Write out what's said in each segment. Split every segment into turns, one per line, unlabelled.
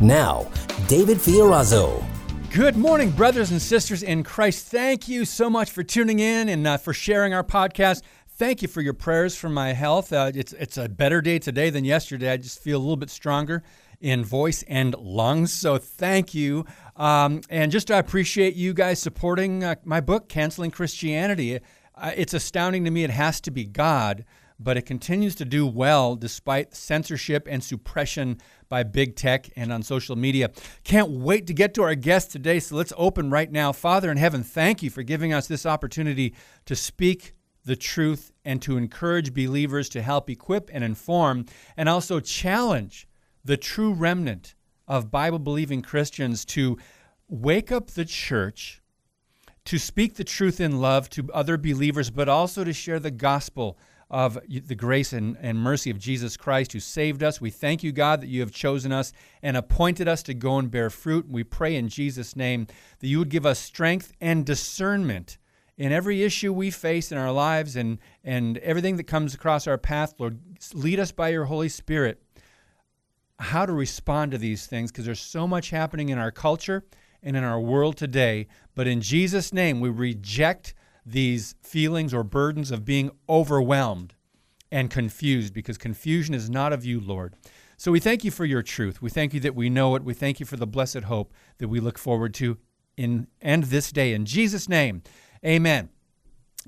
Now, David Fiorazo.
Good morning, brothers and sisters in Christ. Thank you so much for tuning in and uh, for sharing our podcast. Thank you for your prayers for my health. Uh, it's it's a better day today than yesterday. I just feel a little bit stronger in voice and lungs. So thank you. Um, and just I appreciate you guys supporting uh, my book, Canceling Christianity. Uh, it's astounding to me. It has to be God, but it continues to do well despite censorship and suppression by big tech and on social media. Can't wait to get to our guest today. So let's open right now. Father in heaven, thank you for giving us this opportunity to speak the truth and to encourage believers to help equip and inform and also challenge the true remnant of Bible believing Christians to wake up the church, to speak the truth in love to other believers, but also to share the gospel of the grace and, and mercy of Jesus Christ who saved us. We thank you, God, that you have chosen us and appointed us to go and bear fruit. We pray in Jesus' name that you would give us strength and discernment in every issue we face in our lives and, and everything that comes across our path. Lord, lead us by your Holy Spirit how to respond to these things because there's so much happening in our culture and in our world today. But in Jesus' name, we reject these feelings or burdens of being overwhelmed and confused because confusion is not of you, Lord. So we thank you for your truth. We thank you that we know it. We thank you for the blessed hope that we look forward to in end this day. In Jesus' name, amen.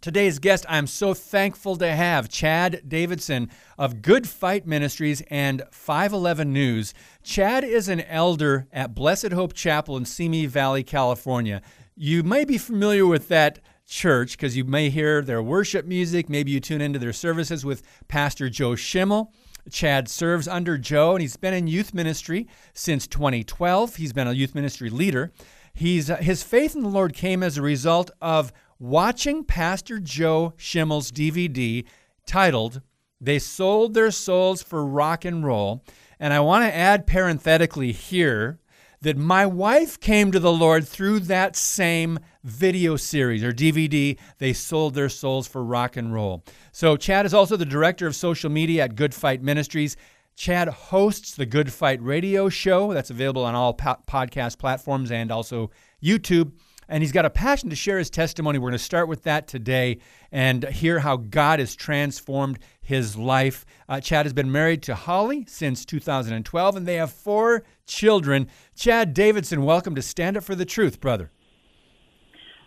Today's guest, I'm so thankful to have Chad Davidson of Good Fight Ministries and 511 News. Chad is an elder at Blessed Hope Chapel in Simi Valley, California. You may be familiar with that church because you may hear their worship music. Maybe you tune into their services with Pastor Joe Schimmel. Chad serves under Joe, and he's been in youth ministry since 2012. He's been a youth ministry leader. He's, uh, his faith in the Lord came as a result of watching Pastor Joe Schimmel's DVD titled They Sold Their Souls for Rock and Roll. And I want to add parenthetically here that my wife came to the Lord through that same video series or DVD. They sold their souls for rock and roll. So, Chad is also the director of social media at Good Fight Ministries. Chad hosts the Good Fight radio show that's available on all po- podcast platforms and also YouTube and he's got a passion to share his testimony. We're going to start with that today and hear how God has transformed his life. Uh, Chad has been married to Holly since 2012, and they have four children. Chad Davidson, welcome to Stand Up for the Truth, brother.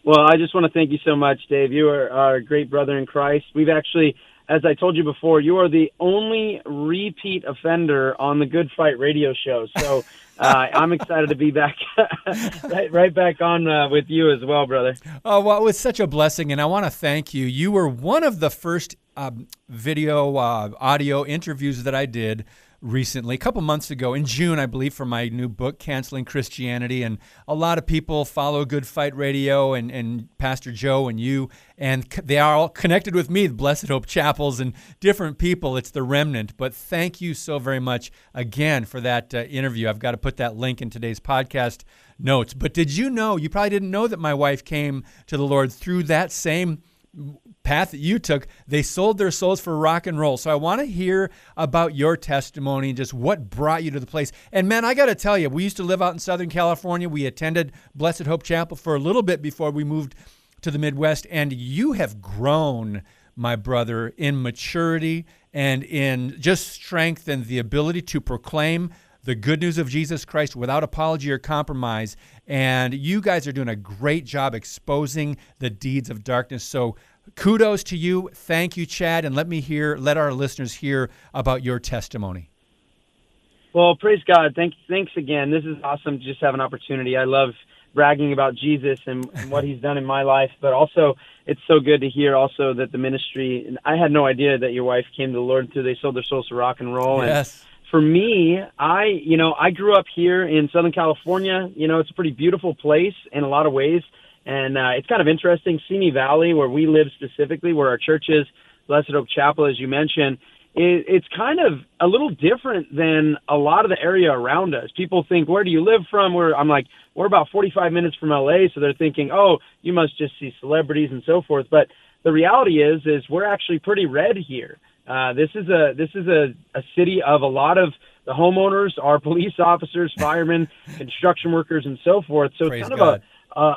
Well, I just want to thank you so much, Dave. You are, a great brother in Christ. We've actually as I told you before, you are the only repeat offender on the Good Fight radio show. So uh, I'm excited to be back, right, right, back on uh, with you as well, brother.
Oh, well, it was such a blessing, and I want to thank you. You were one of the first um, video, uh, audio interviews that I did recently, a couple months ago in June, I believe, for my new book, Canceling Christianity. And a lot of people follow Good Fight Radio and, and Pastor Joe and you, and they are all connected with me, Blessed Hope Chapels, and different people. It's the remnant. But thank you so very much again for that uh, interview. I've got to put that link in today's podcast notes. But did you know, you probably didn't know that my wife came to the Lord through that same path that you took, they sold their souls for rock and roll. So I want to hear about your testimony and just what brought you to the place. And man, I got to tell you, we used to live out in Southern California. We attended Blessed Hope Chapel for a little bit before we moved to the Midwest, and you have grown, my brother, in maturity and in just strength and the ability to proclaim the good news of Jesus Christ without apology or compromise. And you guys are doing a great job exposing the deeds of darkness. So kudos to you. Thank you, Chad. And let me hear, let our listeners hear about your testimony.
Well, praise God. Thank, thanks again. This is awesome to just have an opportunity. I love bragging about Jesus and, and what he's done in my life, but also it's so good to hear also that the ministry, and I had no idea that your wife came to the Lord through They Sold Their Souls to Rock and Roll.
Yes.
And for me, I, you know, I grew up here in Southern California. You know, it's a pretty beautiful place in a lot of ways. And uh, it's kind of interesting. Simi Valley, where we live specifically, where our church is, Blessed Hope Chapel, as you mentioned, it, it's kind of a little different than a lot of the area around us. People think, where do you live from? Where I'm like, we're about 45 minutes from LA, so they're thinking, oh, you must just see celebrities and so forth. But the reality is, is we're actually pretty red here. Uh, this is a this is a, a city of a lot of the homeowners are police officers, firemen, construction workers, and so forth. So
Praise
it's kind
God.
of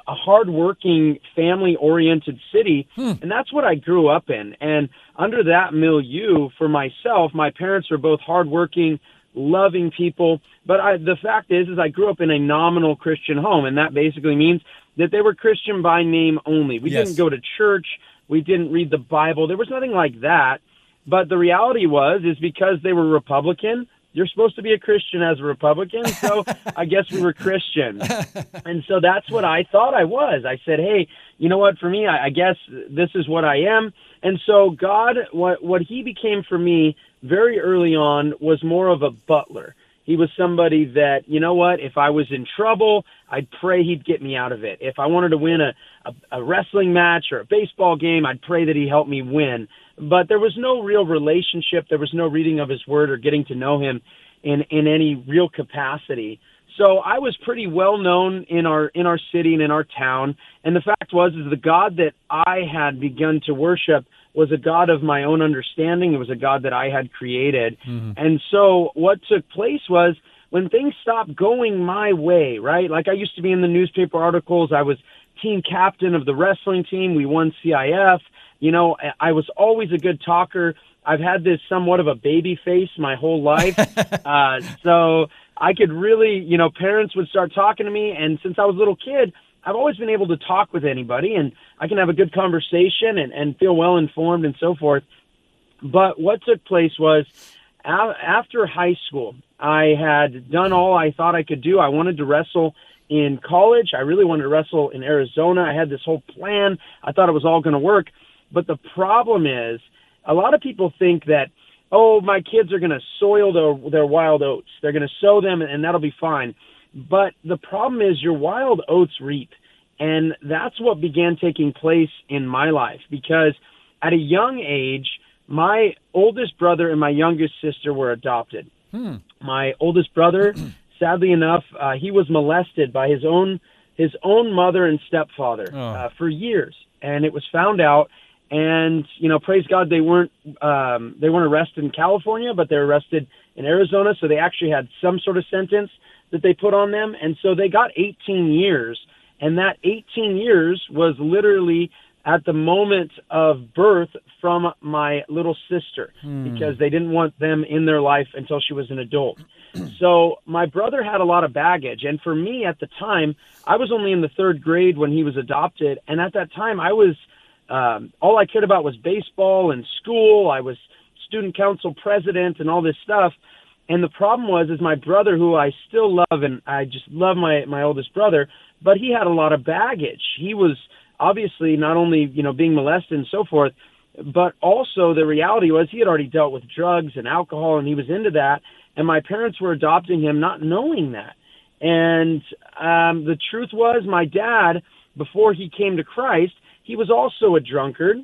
a, a, hardworking, family-oriented city,
Hmm.
and that's what I grew up in. And under that milieu, for myself, my parents were both hardworking, loving people. But I, the fact is, is I grew up in a nominal Christian home, and that basically means that they were Christian by name only. We
Yes.
didn't go to church. We didn't read the Bible. There was nothing like that. But the reality was, is because they were Republican, you're supposed to be a Christian as a Republican. So I guess we were Christian. And so that's what I thought I was. I said, hey, you know what? For me, I, I guess this is what I am. And so God, what, what he became for me very early on was more of a butler. He was somebody that, you know what, if I was in trouble, I'd pray he'd get me out of it. If I wanted to win a, a, a wrestling match or a baseball game, I'd pray that he helped me win. But there was no real relationship. There was no reading of his word or getting to know him in, in any real capacity. So I was pretty well known in our in our city and in our town. And the fact was is the God that I had begun to worship was a God of my own understanding. It was a God that I had created. And so what took place was when things stopped going my way, right? Like I used to be in the newspaper articles. I was team captain of the wrestling team. We won CIF. You know, I was always a good talker. I've had this somewhat of a baby face my whole life. uh, so I could really, you know, parents would start talking to me. And since I was a little kid, I've always been able to talk with anybody and I can have a good conversation and, and feel well informed and so forth. But what took place was after high school, I had done all I thought I could do. I wanted to wrestle in college. I really wanted to wrestle in Arizona. I had this whole plan. I thought it was all going to work. But the problem is, a lot of people think that, oh, my kids are going to soil their, their wild oats. They're going to sow them and that'll be fine. But the problem is, your wild oats reap. And that's what began taking place in my life because at a young age, my oldest brother and my youngest sister were adopted. My oldest brother, sadly enough, uh, he was molested by his own his own mother and stepfather
Oh.
uh, for years, and it was found out. And you know, praise God, they weren't um, they weren't arrested in California, but they were arrested in Arizona. So they actually had some sort of sentence that they put on them, and so they got 18 years. And that 18 years was literally at the moment of birth from my little sister because they didn't want them in their life until she was an adult. so my brother had a lot of baggage. And for me at the time, I was only in the third grade when he was adopted. And at that time, I was, um, all I cared about was baseball and school. I was student council president and all this stuff. And the problem was, is my brother, who I still love, and I just love my my oldest brother, but he had a lot of baggage. He was obviously not only you know being molested and so forth, but also the reality was he had already dealt with drugs and alcohol, and he was into that. And my parents were adopting him, not knowing that. And um, the truth was, my dad, before he came to Christ, he was also a drunkard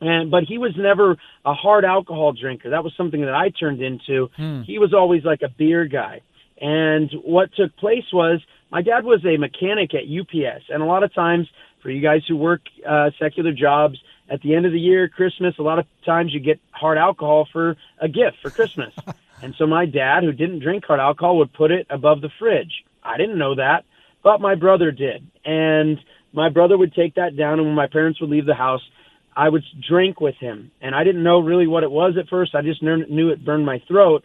and but he was never a hard alcohol drinker. That was something that I turned into. He was always like a beer guy. And what took place was my dad was a mechanic at UPS, and a lot of times for you guys who work uh, secular jobs, at the end of the year, Christmas, a lot of times you get hard alcohol for a gift for Christmas. and so my dad, who didn't drink hard alcohol, would put it above the fridge. I didn't know that, but my brother did. And my brother would take that down, and when my parents would leave the house, I would drink with him. And I didn't know really what it was at first. I just knew it burned my throat.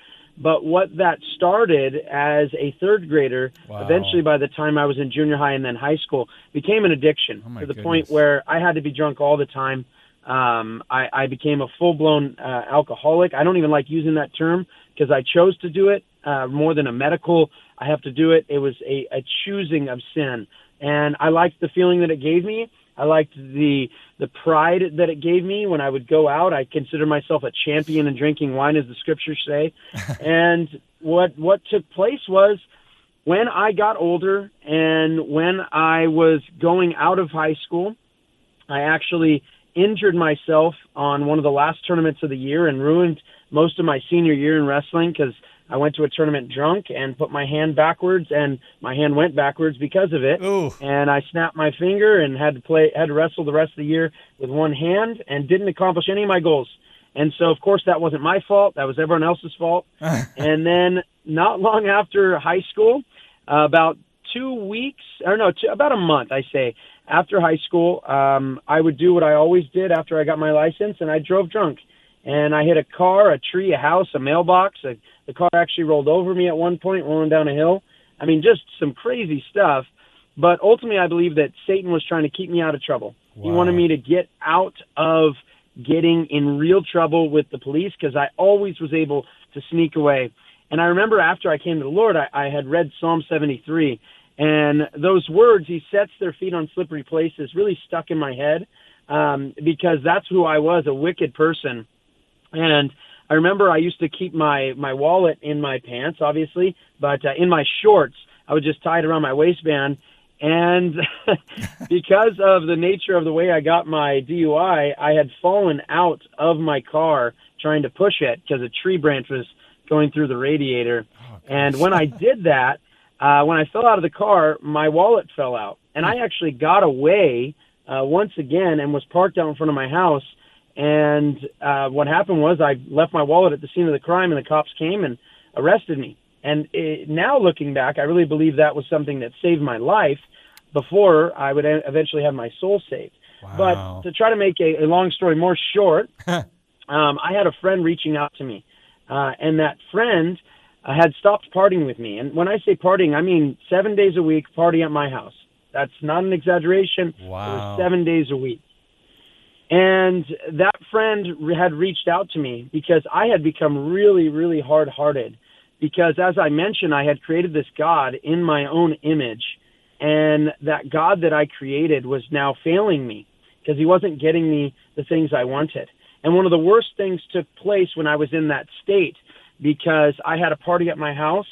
But what that started as a third grader,
Wow.
eventually by the time I was in junior high and then high school, became an addiction
Oh,
to the
goodness.
point where I had to be drunk all the time. Um, I, I became a full blown uh, alcoholic. I don't even like using that term because I chose to do it. uh, more than a medical. I have to do it. It was a, a choosing of sin, and I liked the feeling that it gave me. I liked the the pride that it gave me when I would go out. I consider myself a champion in drinking wine, as the scriptures say. and what what took place was when I got older and when I was going out of high school, I actually injured myself on one of the last tournaments of the year and ruined most of my senior year in wrestling because I went to a tournament drunk and put my hand backwards, and my hand went backwards because of it.
Ooh.
And I snapped my finger and had to play, had to wrestle the rest of the year with one hand, and didn't accomplish any of my goals. And so, of course, that wasn't my fault. That was everyone else's fault. and then, not long after high school, uh, about two weeks, or no, two, about a month, I say, after high school, um, I would do what I always did after I got my license, and I drove drunk. And I hit a car, a tree, a house, a mailbox. A, the car actually rolled over me at one point, rolling down a hill. I mean, just some crazy stuff. But ultimately, I believe that Satan was trying to keep me out of trouble. Wow. He wanted me to get out of getting in real trouble with the police because I always was able to sneak away. And I remember after I came to the Lord, I, I had read Psalm 73, and those words, He sets their feet on slippery places, really stuck in my head um, because that's who I was, a wicked person. And I remember I used to keep my my wallet in my pants, obviously, but uh, in my shorts, I would just tie it around my waistband. And because of the nature of the way I got my DUI, I had fallen out of my car trying to push it because a tree branch was going through the radiator. Oh, and when I did that, uh, when I fell out of the car, my wallet fell out, and I actually got away uh, once again and was parked out in front of my house. And uh, what happened was I left my wallet at the scene of the crime, and the cops came and arrested me. And it, now looking back, I really believe that was something that saved my life before I would eventually have my soul saved. Wow. But to try to make a, a long story more short, um, I had a friend reaching out to me, uh, and that friend uh, had stopped partying with me. And when I say partying, I mean seven days a week party at my house. That's not an exaggeration.
Wow.
It was seven days a week. And that friend had reached out to me because I had become really, really hard hearted. Because as I mentioned, I had created this God in my own image. And that God that I created was now failing me because he wasn't getting me the things I wanted. And one of the worst things took place when I was in that state because I had a party at my house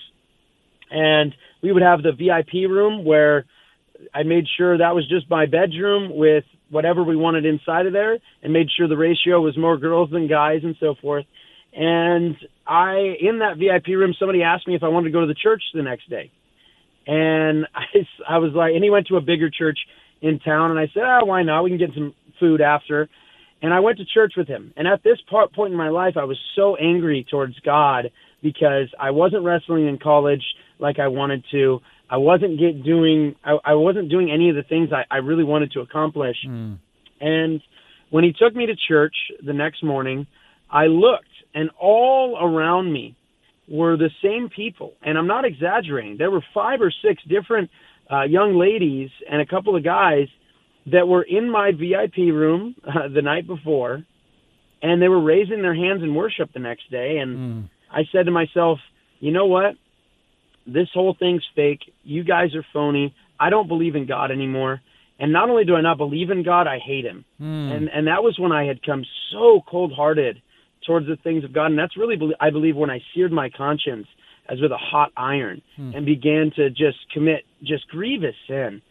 and we would have the VIP room where I made sure that was just my bedroom with whatever we wanted inside of there and made sure the ratio was more girls than guys and so forth. And I, in that VIP room, somebody asked me if I wanted to go to the church the next day. And I, I was like, and he went to a bigger church in town. And I said, oh, why not? We can get some food after. And I went to church with him. And at this part, point in my life, I was so angry towards God because I wasn't wrestling in college like I wanted to. I wasn't get doing I, I wasn't doing any of the things I, I really wanted to accomplish. Mm. And when he took me to church the next morning, I looked and all around me were the same people. And I'm not exaggerating. There were five or six different uh, young ladies and a couple of guys that were in my VIP room uh, the night before, and they were raising their hands in worship the next day. And mm. I said to myself, you know what? This whole thing's fake. You guys are phony. I don't believe in God anymore. And not only do I not believe in God, I hate Him. Mm. And and that was when I had come so cold hearted towards the things of God. And that's really, I believe, when I seared my conscience as with a hot iron mm. and began to just commit just grievous sin.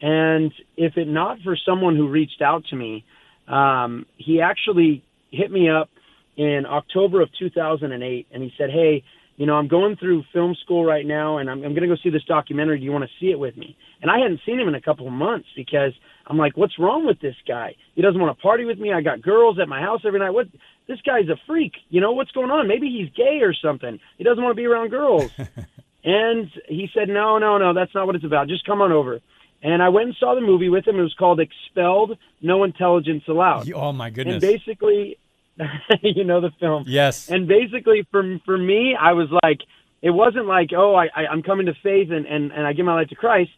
And if it not for someone who reached out to me, um, he actually hit me up in October of 2008, and he said, "Hey, you know, I'm going through film school right now, and I'm, I'm going to go see this documentary. Do you want to see it with me?" And I hadn't seen him in a couple of months because I'm like, "What's wrong with this guy? He doesn't want to party with me. I got girls at my house every night. What? This guy's a freak. You know what's going on? Maybe he's gay or something. He doesn't want to be around girls." and he said, "No, no, no. That's not what it's about. Just come on over." And I went and saw the movie with him. It was called Expelled, No Intelligence Allowed.
Oh my goodness!
And basically, you know the film.
Yes.
And basically, for for me, I was like, it wasn't like, oh, I, I I'm coming to faith and and and I give my life to Christ.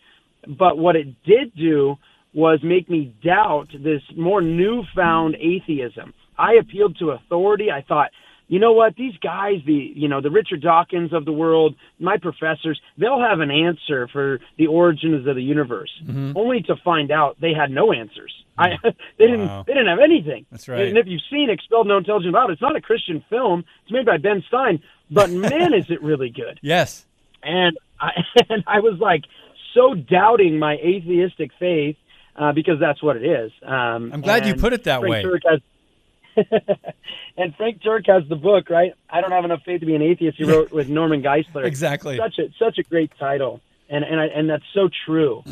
But what it did do was make me doubt this more newfound atheism. I appealed to authority. I thought you know what? These guys, the you know the Richard Dawkins of the world, my professors, they'll have an answer for the origins of the universe,
Mm-hmm.
only to find out they had no answers. I they didn't
Wow.
they didn't have anything.
That's right.
And if you've seen Expelled No Intelligence Allowed, it's not a Christian film. It's made by Ben Stein, but man, is it really good
Yes.
and I and I was like so doubting my atheistic faith uh, because that's what it is. Um,
I'm glad you put it that
Frank
way.
Turek has, and Frank Turek has the book, right? I don't have enough faith to be an atheist. He wrote with Norman Geisler.
Exactly.
Such a such a great title, and and I, and that's so true.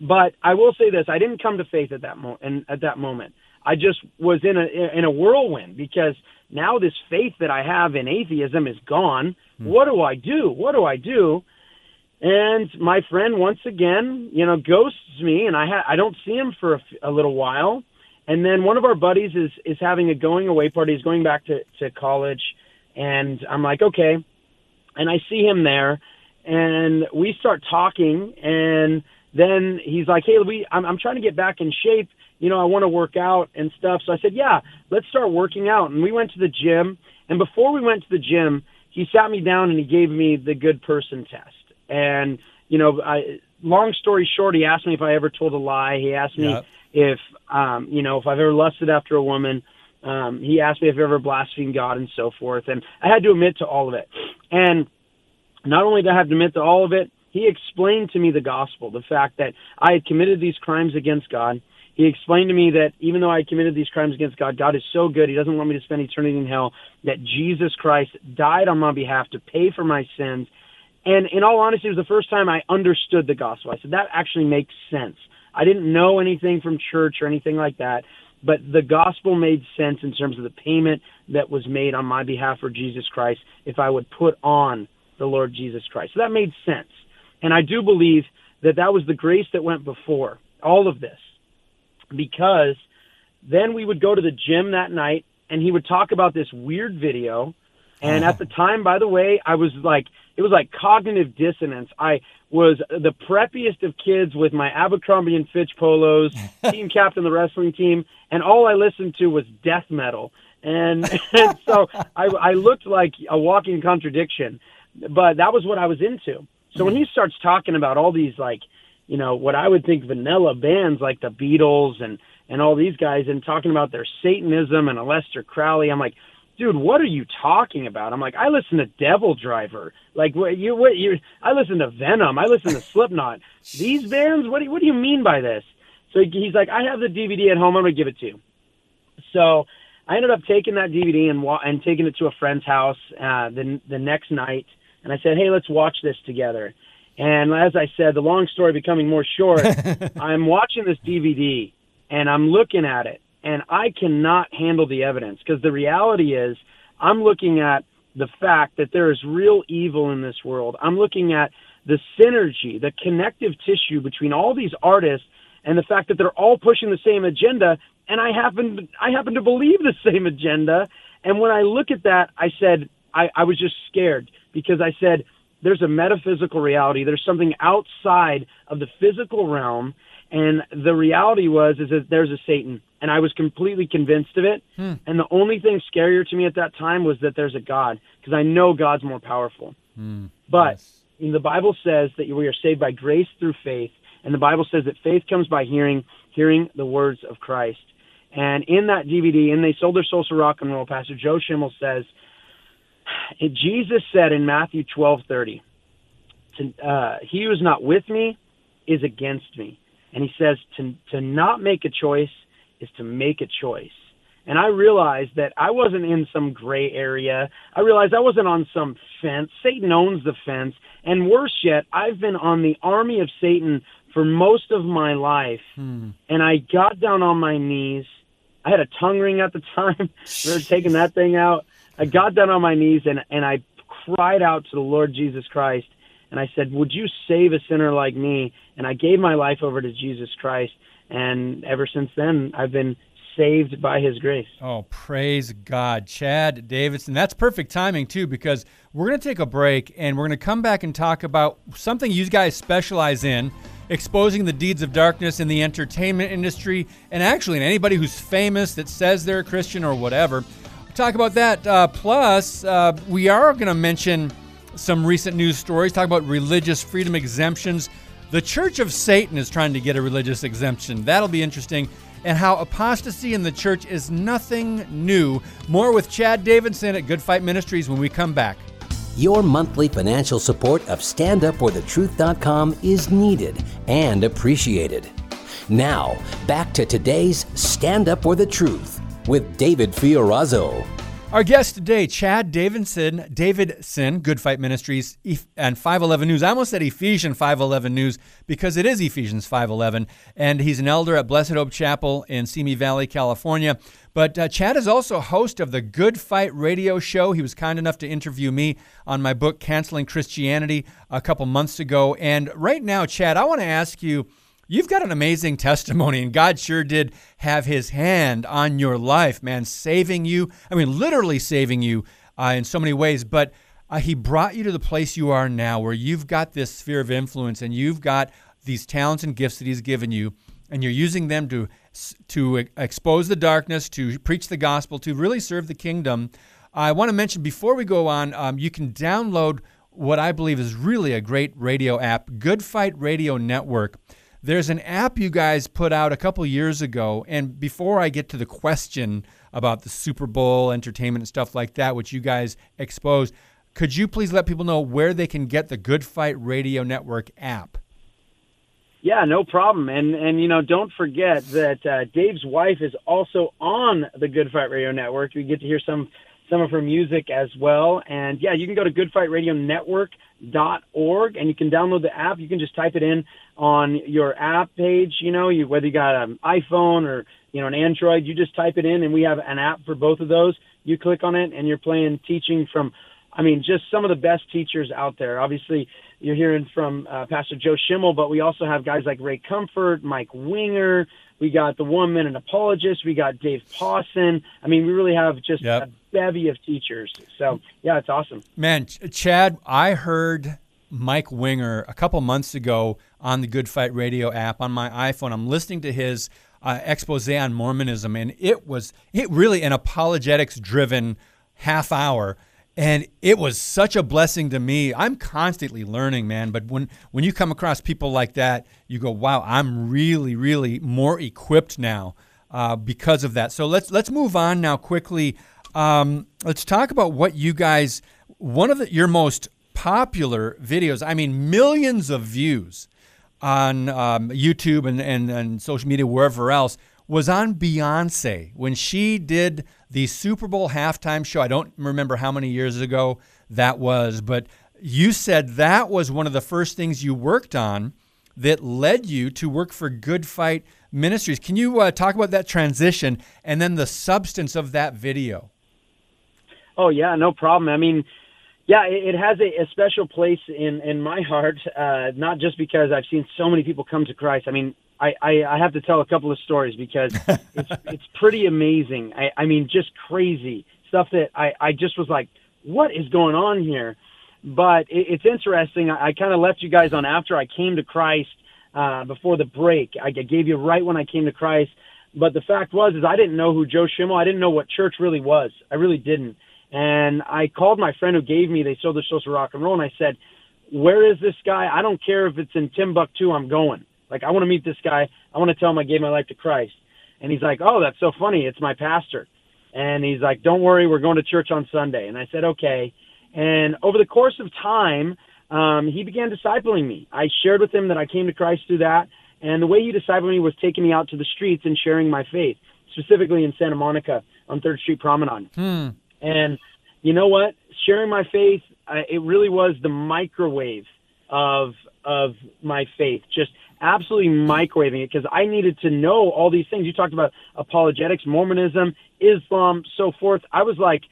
But I will say this: I didn't come to faith at that mo- and at that moment. I just was in a in a whirlwind because now this faith that I have in atheism is gone. Hmm. What do I do? What do I do? And my friend once again, you know, ghosts me, and I ha- I don't see him for a, f- a little while. And then one of our buddies is is having a going away party. He's going back to to college, and I'm like, okay. And I see him there, and we start talking, and then he's like, hey, we, I'm I'm trying to get back in shape. You know, I want to work out and stuff. So I said, yeah, let's start working out. And we went to the gym. And before we went to the gym, he sat me down and he gave me the good person test. And you know, I long story short, he asked me if I ever told a lie. He asked me. If um, you know if I've ever lusted after a woman. Um, he asked me if I've ever blasphemed God and so forth. And I had to admit to all of it. And not only did I have to admit to all of it, he explained to me the gospel, the fact that I had committed these crimes against God. He explained to me that even though I committed these crimes against God, God is so good, He doesn't want me to spend eternity in hell, that Jesus Christ died on my behalf to pay for my sins. And in all honesty, it was the first time I understood the gospel. I said, that actually makes sense. I didn't know anything from church or anything like that, but the gospel made sense in terms of the payment that was made on my behalf for Jesus Christ if I would put on the Lord Jesus Christ. So that made sense. And I do believe that that was the grace that went before all of this because then we would go to the gym that night and he would talk about this weird video. And oh. at the time, by the way, I was like, it was like cognitive dissonance. I was the preppiest of kids with my Abercrombie and Fitch polos, team captain of the wrestling team, and all I listened to was death metal. And, and so I, I looked like a walking contradiction, but that was what I was into. So when hmm. he starts talking about all these like, you know, what I would think vanilla bands like the Beatles and and all these guys and talking about their Satanism and Aleister Crowley, I'm like, dude, what are you talking about? I'm like, I listen to Devil Driver. Like, what you what you? I listen to Venom. I listen to Slipknot. These bands, what do you, what do you mean by this? So he's like, I have the DVD at home. I'm gonna give it to you. So I ended up taking that DVD and wa- and taking it to a friend's house uh, the the next night, and I said, "Hey, let's watch this together." And as I said, the long story becoming more short, I'm watching this DVD and I'm looking at it, and I cannot handle the evidence because the reality is, I'm looking at the fact that there is real evil in this world. I'm looking at the synergy, the connective tissue between all these artists and the fact that they're all pushing the same agenda and I happen I happen to believe the same agenda. And when I look at that I said I, I was just scared because I said there's a metaphysical reality. There's something outside of the physical realm. And the reality was is that there's a Satan and I was completely convinced of it. And the only thing scarier to me at that time was that there's a God because I know God's more powerful. But the Bible says that we are saved by grace through faith, and the Bible says that faith comes by hearing, hearing the words of Christ. And in that DVD, and they sold their souls to rock and roll. Pastor Joe Schimmel says, Jesus said in Matthew twelve thirty, uh, "He who is not with me is against me," and he says to to not make a choice is to make a choice. And I realized that I wasn't in some gray area. I realized I wasn't on some fence. Satan owns the fence. And worse yet, I've been on the army of Satan for most of my life. Hmm. And I got down on my knees. I had a tongue ring at the time. we were taking that thing out. I got down on my knees and, and I cried out to the Lord Jesus Christ. And I said, Would you save a sinner like me? And I gave my life over to Jesus Christ. And ever since then, I've been saved by his grace.
Oh, praise God. Chad Davidson. That's perfect timing, too, because we're going to take a break and we're going to come back and talk about something you guys specialize in exposing the deeds of darkness in the entertainment industry and actually in anybody who's famous that says they're a Christian or whatever. talk about that. Uh, plus, uh, we are going to mention some recent news stories, talk about religious freedom exemptions. The Church of Satan is trying to get a religious exemption. That'll be interesting. And how apostasy in the church is nothing new. More with Chad Davidson at Good Fight Ministries when we come back.
Your monthly financial support of StandUpForTheTruth.com is needed and appreciated. Now, back to today's Stand Up for the Truth with David Fiorazo.
Our guest today, Chad Davidson, Davidson, Good Fight Ministries, and 511 News. I almost said Ephesians 511 News because it is Ephesians 511, and he's an elder at Blessed Hope Chapel in Simi Valley, California. But uh, Chad is also host of the Good Fight radio show. He was kind enough to interview me on my book, Canceling Christianity, a couple months ago. And right now, Chad, I want to ask you You've got an amazing testimony, and God sure did have his hand on your life, man, saving you. I mean, literally saving you uh, in so many ways, but uh, he brought you to the place you are now where you've got this sphere of influence and you've got these talents and gifts that he's given you, and you're using them to, to expose the darkness, to preach the gospel, to really serve the kingdom. I want to mention before we go on, um, you can download what I believe is really a great radio app, Good Fight Radio Network. There's an app you guys put out a couple years ago, and before I get to the question about the Super Bowl entertainment and stuff like that, which you guys exposed, could you please let people know where they can get the Good Fight Radio Network app?
Yeah, no problem. And and you know, don't forget that uh, Dave's wife is also on the Good Fight Radio Network. We get to hear some some of her music as well. And yeah, you can go to goodfightradionetwork.org and you can download the app. You can just type it in on your app page, you know, you, whether you got an iPhone or, you know, an Android, you just type it in and we have an app for both of those. You click on it and you're playing teaching from, I mean, just some of the best teachers out there. Obviously, you're hearing from uh, Pastor Joe Schimmel, but we also have guys like Ray Comfort, Mike Winger. We got the one minute apologist. We got Dave Pawson. I mean, we really have just yep. a bevy of teachers. So, yeah, it's awesome.
Man, Chad, I heard Mike Winger a couple months ago on the Good Fight Radio app on my iPhone. I'm listening to his uh, expose on Mormonism, and it was it really an apologetics driven half hour. And it was such a blessing to me. I'm constantly learning, man. But when, when you come across people like that, you go, "Wow, I'm really, really more equipped now uh, because of that." So let's let's move on now quickly. Um, let's talk about what you guys. One of the, your most popular videos. I mean, millions of views on um, YouTube and, and, and social media, wherever else, was on Beyonce when she did the Super Bowl halftime show. I don't remember how many years ago that was, but you said that was one of the first things you worked on that led you to work for Good Fight Ministries. Can you uh, talk about that transition and then the substance of that video?
Oh, yeah, no problem. I mean, yeah, it, it has a, a special place in in my heart. Uh, not just because I've seen so many people come to Christ. I mean, I, I, I have to tell a couple of stories because it's it's pretty amazing. I, I mean, just crazy stuff that I I just was like, what is going on here? But it, it's interesting. I, I kind of left you guys on after I came to Christ uh, before the break. I gave you right when I came to Christ. But the fact was, is I didn't know who Joe Schimmel. I didn't know what church really was. I really didn't. And I called my friend who gave me They Sold Their Souls for Rock and Roll, and I said, "Where is this guy? I don't care if it's in Timbuktu. I'm going. Like I want to meet this guy. I want to tell him I gave my life to Christ." And he's like, "Oh, that's so funny. It's my pastor." And he's like, "Don't worry, we're going to church on Sunday." And I said, "Okay." And over the course of time, um, he began discipling me. I shared with him that I came to Christ through that, and the way he discipled me was taking me out to the streets and sharing my faith, specifically in Santa Monica on Third Street Promenade.
Hmm.
And you know what? Sharing my faith, uh, it really was the microwave of of my faith. Just absolutely microwaving it because I needed to know all these things. You talked about apologetics, Mormonism, Islam, so forth. I was like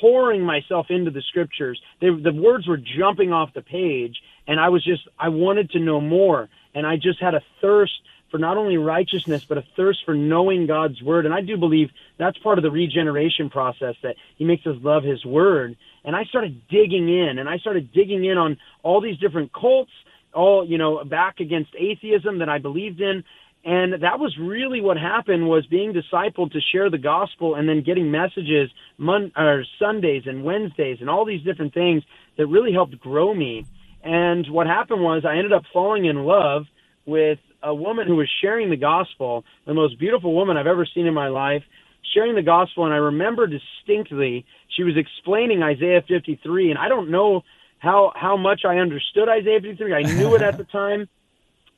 pouring myself into the scriptures. They, the words were jumping off the page, and I was just I wanted to know more, and I just had a thirst for not only righteousness, but a thirst for knowing God's word. And I do believe that's part of the regeneration process that He makes us love His word. And I started digging in, and I started digging in on all these different cults, all, you know, back against atheism that I believed in. And that was really what happened was being discipled to share the gospel and then getting messages Mon- or Sundays and Wednesdays and all these different things that really helped grow me. And what happened was I ended up falling in love with a woman who was sharing the gospel, the most beautiful woman I've ever seen in my life, sharing the gospel. And I remember distinctly she was explaining Isaiah 53, and I don't know how how much I understood Isaiah 53. I knew it at the time,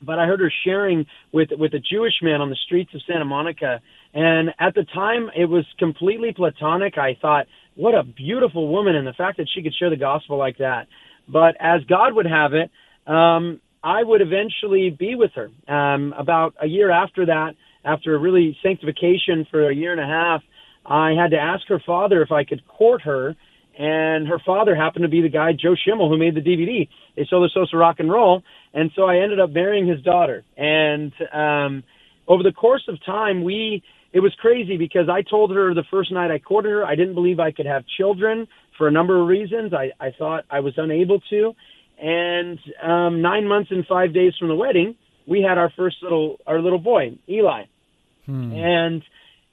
but I heard her sharing with with a Jewish man on the streets of Santa Monica, and at the time it was completely platonic. I thought, what a beautiful woman, and the fact that she could share the gospel like that. But as God would have it, um, I would eventually be with her. Um, about a year after that, after a really sanctification for a year and a half, I had to ask her father if I could court her. And her father happened to be the guy, Joe Schimmel, who made the DVD. They sold their souls for Rock and Roll. And so I ended up marrying his daughter. And um, over the course of time, we it was crazy because I told her the first night I courted her, I didn't believe I could have children for a number of reasons. I, I thought I was unable to. And um, nine months and five days from the wedding, we had our first little our little boy, Eli, hmm. and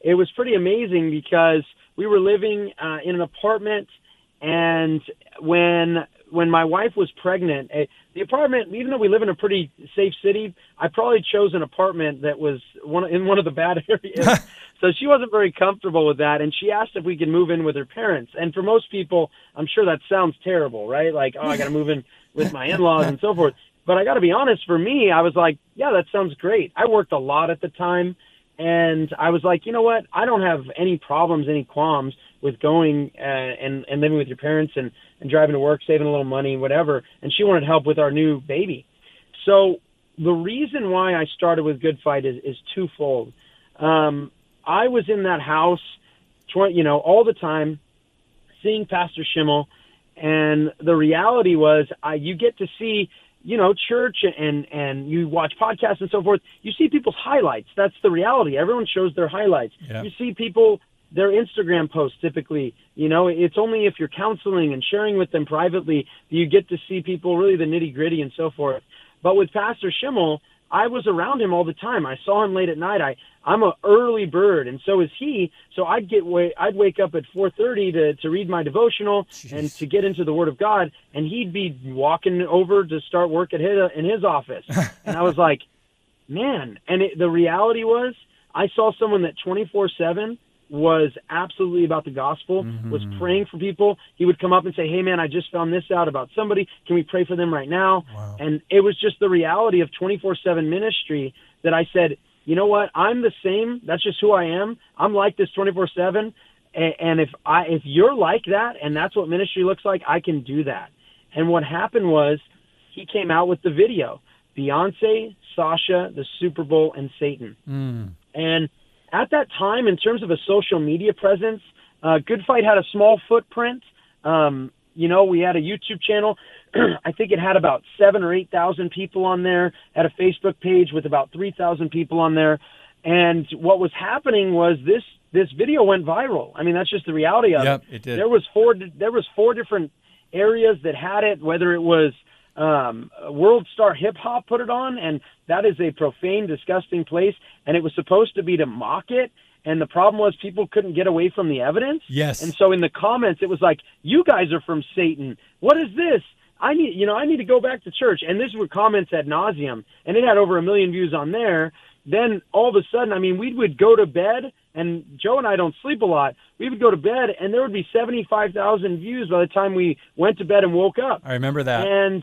it was pretty amazing because we were living uh, in an apartment, and when when my wife was pregnant, uh, the apartment, even though we live in a pretty safe city, I probably chose an apartment that was one in one of the bad areas. so she wasn't very comfortable with that, and she asked if we could move in with her parents. And for most people, I'm sure that sounds terrible, right? Like, oh, I got to move in with my in-laws and so forth. But I got to be honest, for me, I was like, yeah, that sounds great. I worked a lot at the time, and I was like, you know what? I don't have any problems, any qualms with going uh, and and living with your parents and and driving to work, saving a little money, whatever. And she wanted help with our new baby. So the reason why I started with Good Fight is is twofold. Um, I was in that house, tw- you know, all the time, seeing Pastor Schimmel and the reality was, uh, you get to see, you know, church and and you watch podcasts and so forth. You see people's highlights. That's the reality. Everyone shows their highlights. Yeah. You see people their Instagram posts typically. You know, it's only if you're counseling and sharing with them privately that you get to see people really the nitty gritty and so forth. But with Pastor Schimmel, I was around him all the time. I saw him late at night. I I'm a early bird, and so is he. So I'd get way I'd wake up at 4:30 to to read my devotional Jeez. and to get into the Word of God, and he'd be walking over to start work at his in his office, and I was like, man. And it, the reality was, I saw someone that 24 seven was absolutely about the gospel, mm-hmm. was praying for people. He would come up and say, Hey man, I just found this out about somebody. Can we pray for them right now? Wow. And it was just the reality of 24 7 ministry that I said, you know what? I'm the same. That's just who I am. I'm like this 24 seven. And if I, if you're like that and that's what ministry looks like, I can do that. And what happened was he came out with the video, Beyonce, Sasha, the Super Bowl and Satan. Mm. And at that time, in terms of a social media presence, uh, Good Fight had a small footprint. Um, you know, we had a YouTube channel. I think it had about seven or eight thousand people on there. Had a Facebook page with about three thousand people on there. And what was happening was this this video went viral. I mean, that's just the reality of
yep,
it.
it.
There was four there was four different areas that had it. Whether it was um, World Star Hip Hop put it on, and that is a profane, disgusting place. And it was supposed to be to mock it. And the problem was people couldn't get away from the evidence.
Yes.
And so in the comments, it was like, "You guys are from Satan. What is this? I need, you know, I need to go back to church." And these were comments ad nauseum, and it had over a million views on there. Then all of a sudden, I mean, we would go to bed, and Joe and I don't sleep a lot. We would go to bed, and there would be seventy-five thousand views by the time we went to bed and woke up.
I remember that.
And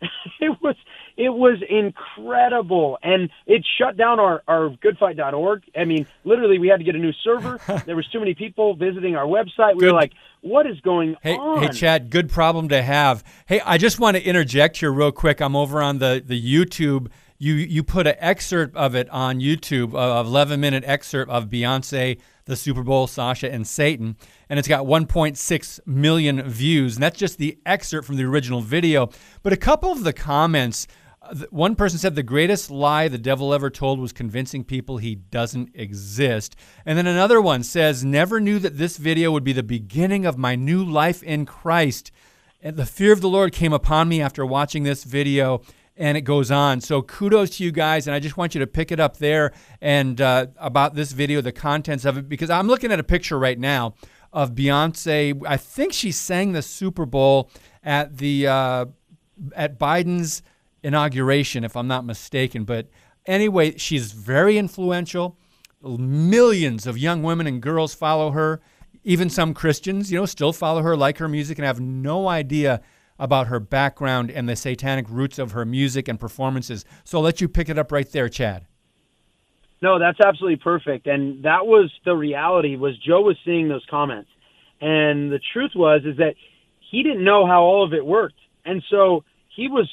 it was it was incredible. And it shut down our our goodfight.org i mean literally we had to get a new server. There was too many people visiting our website. We good. were like what is going
hey,
on?
Hey chad good problem to have. Hey i just want to interject here real quick. I'm over on the the youtube. You you put an excerpt of it on youtube of 11 minute excerpt of beyonce the Super Bowl, Sasha and Satan, and it's got 1.6 million views. And that's just the excerpt from the original video. But a couple of the comments, uh, one person said the greatest lie the devil ever told was convincing people he doesn't exist. And then another one says, Never knew that this video would be the beginning of my new life in Christ. And the fear of the Lord came upon me after watching this video and it goes on. So kudos to you guys, and I just want you to pick it up there and uh, about this video, the contents of it, because I'm looking at a picture right now of Beyonce. I think she sang the Super Bowl at the uh, at Biden's inauguration, if I'm not mistaken. But anyway, she's very influential. Millions of young women and girls follow her. Even some Christians, you know, still follow her, like her music, and have no idea about her background and the satanic roots of her music and performances. So I'll let you pick it up right there, Chad.
No, that's absolutely perfect. And that was the reality was Joe was seeing those comments. And the truth was is that he didn't know how all of it worked. And so he was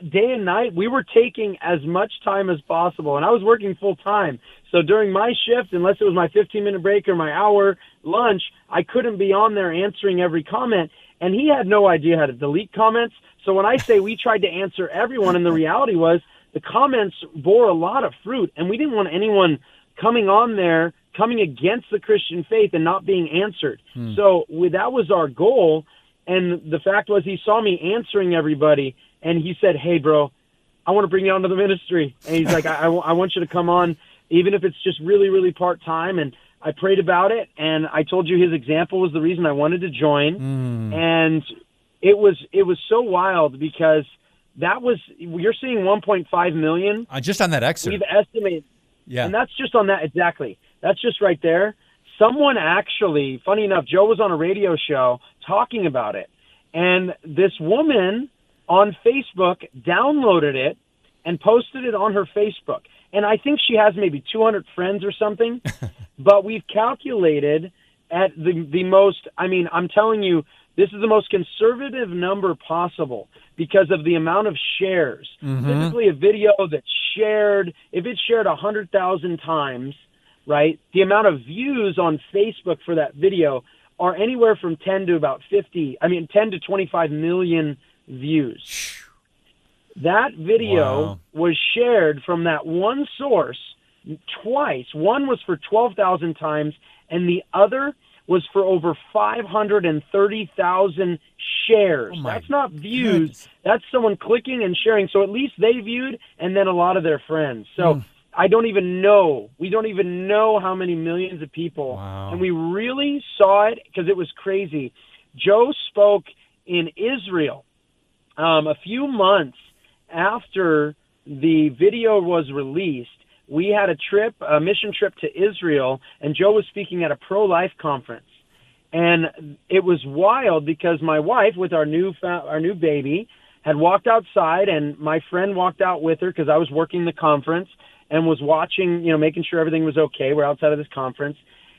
day and night, we were taking as much time as possible. And I was working full time. So during my shift, unless it was my 15 minute break or my hour lunch, I couldn't be on there answering every comment and he had no idea how to delete comments. So when I say we tried to answer everyone, and the reality was the comments bore a lot of fruit, and we didn't want anyone coming on there coming against the Christian faith and not being answered. Hmm. So we, that was our goal. And the fact was, he saw me answering everybody, and he said, "Hey, bro, I want to bring you onto the ministry." And he's like, I, I, I want you to come on, even if it's just really, really part time." And I prayed about it, and I told you his example was the reason I wanted to join. Mm. And it was it was so wild because that was you're seeing 1.5 million.
Uh, just on that excerpt,
we've estimated.
Yeah,
and that's just on that exactly. That's just right there. Someone actually, funny enough, Joe was on a radio show talking about it, and this woman on Facebook downloaded it and posted it on her Facebook. And I think she has maybe 200 friends or something. but we've calculated at the the most. I mean, I'm telling you, this is the most conservative number possible because of the amount of shares. Mm-hmm. Typically, a video that's shared, if it's shared hundred thousand times, right? The amount of views on Facebook for that video are anywhere from 10 to about 50. I mean, 10 to 25 million views. That video wow. was shared from that one source twice. One was for 12,000 times, and the other was for over 530,000 shares. Oh That's not views. Goodness. That's someone clicking and sharing. So at least they viewed, and then a lot of their friends. So mm. I don't even know. We don't even know how many millions of people.
Wow.
And we really saw it because it was crazy. Joe spoke in Israel um, a few months after the video was released we had a trip, a mission trip to Israel, and Joe was speaking at a pro life conference. And it was wild because my wife, with our new our new baby, had walked outside, and my friend walked out with her because I was working the conference and was watching, you know, making sure everything was okay. We're outside of this conference,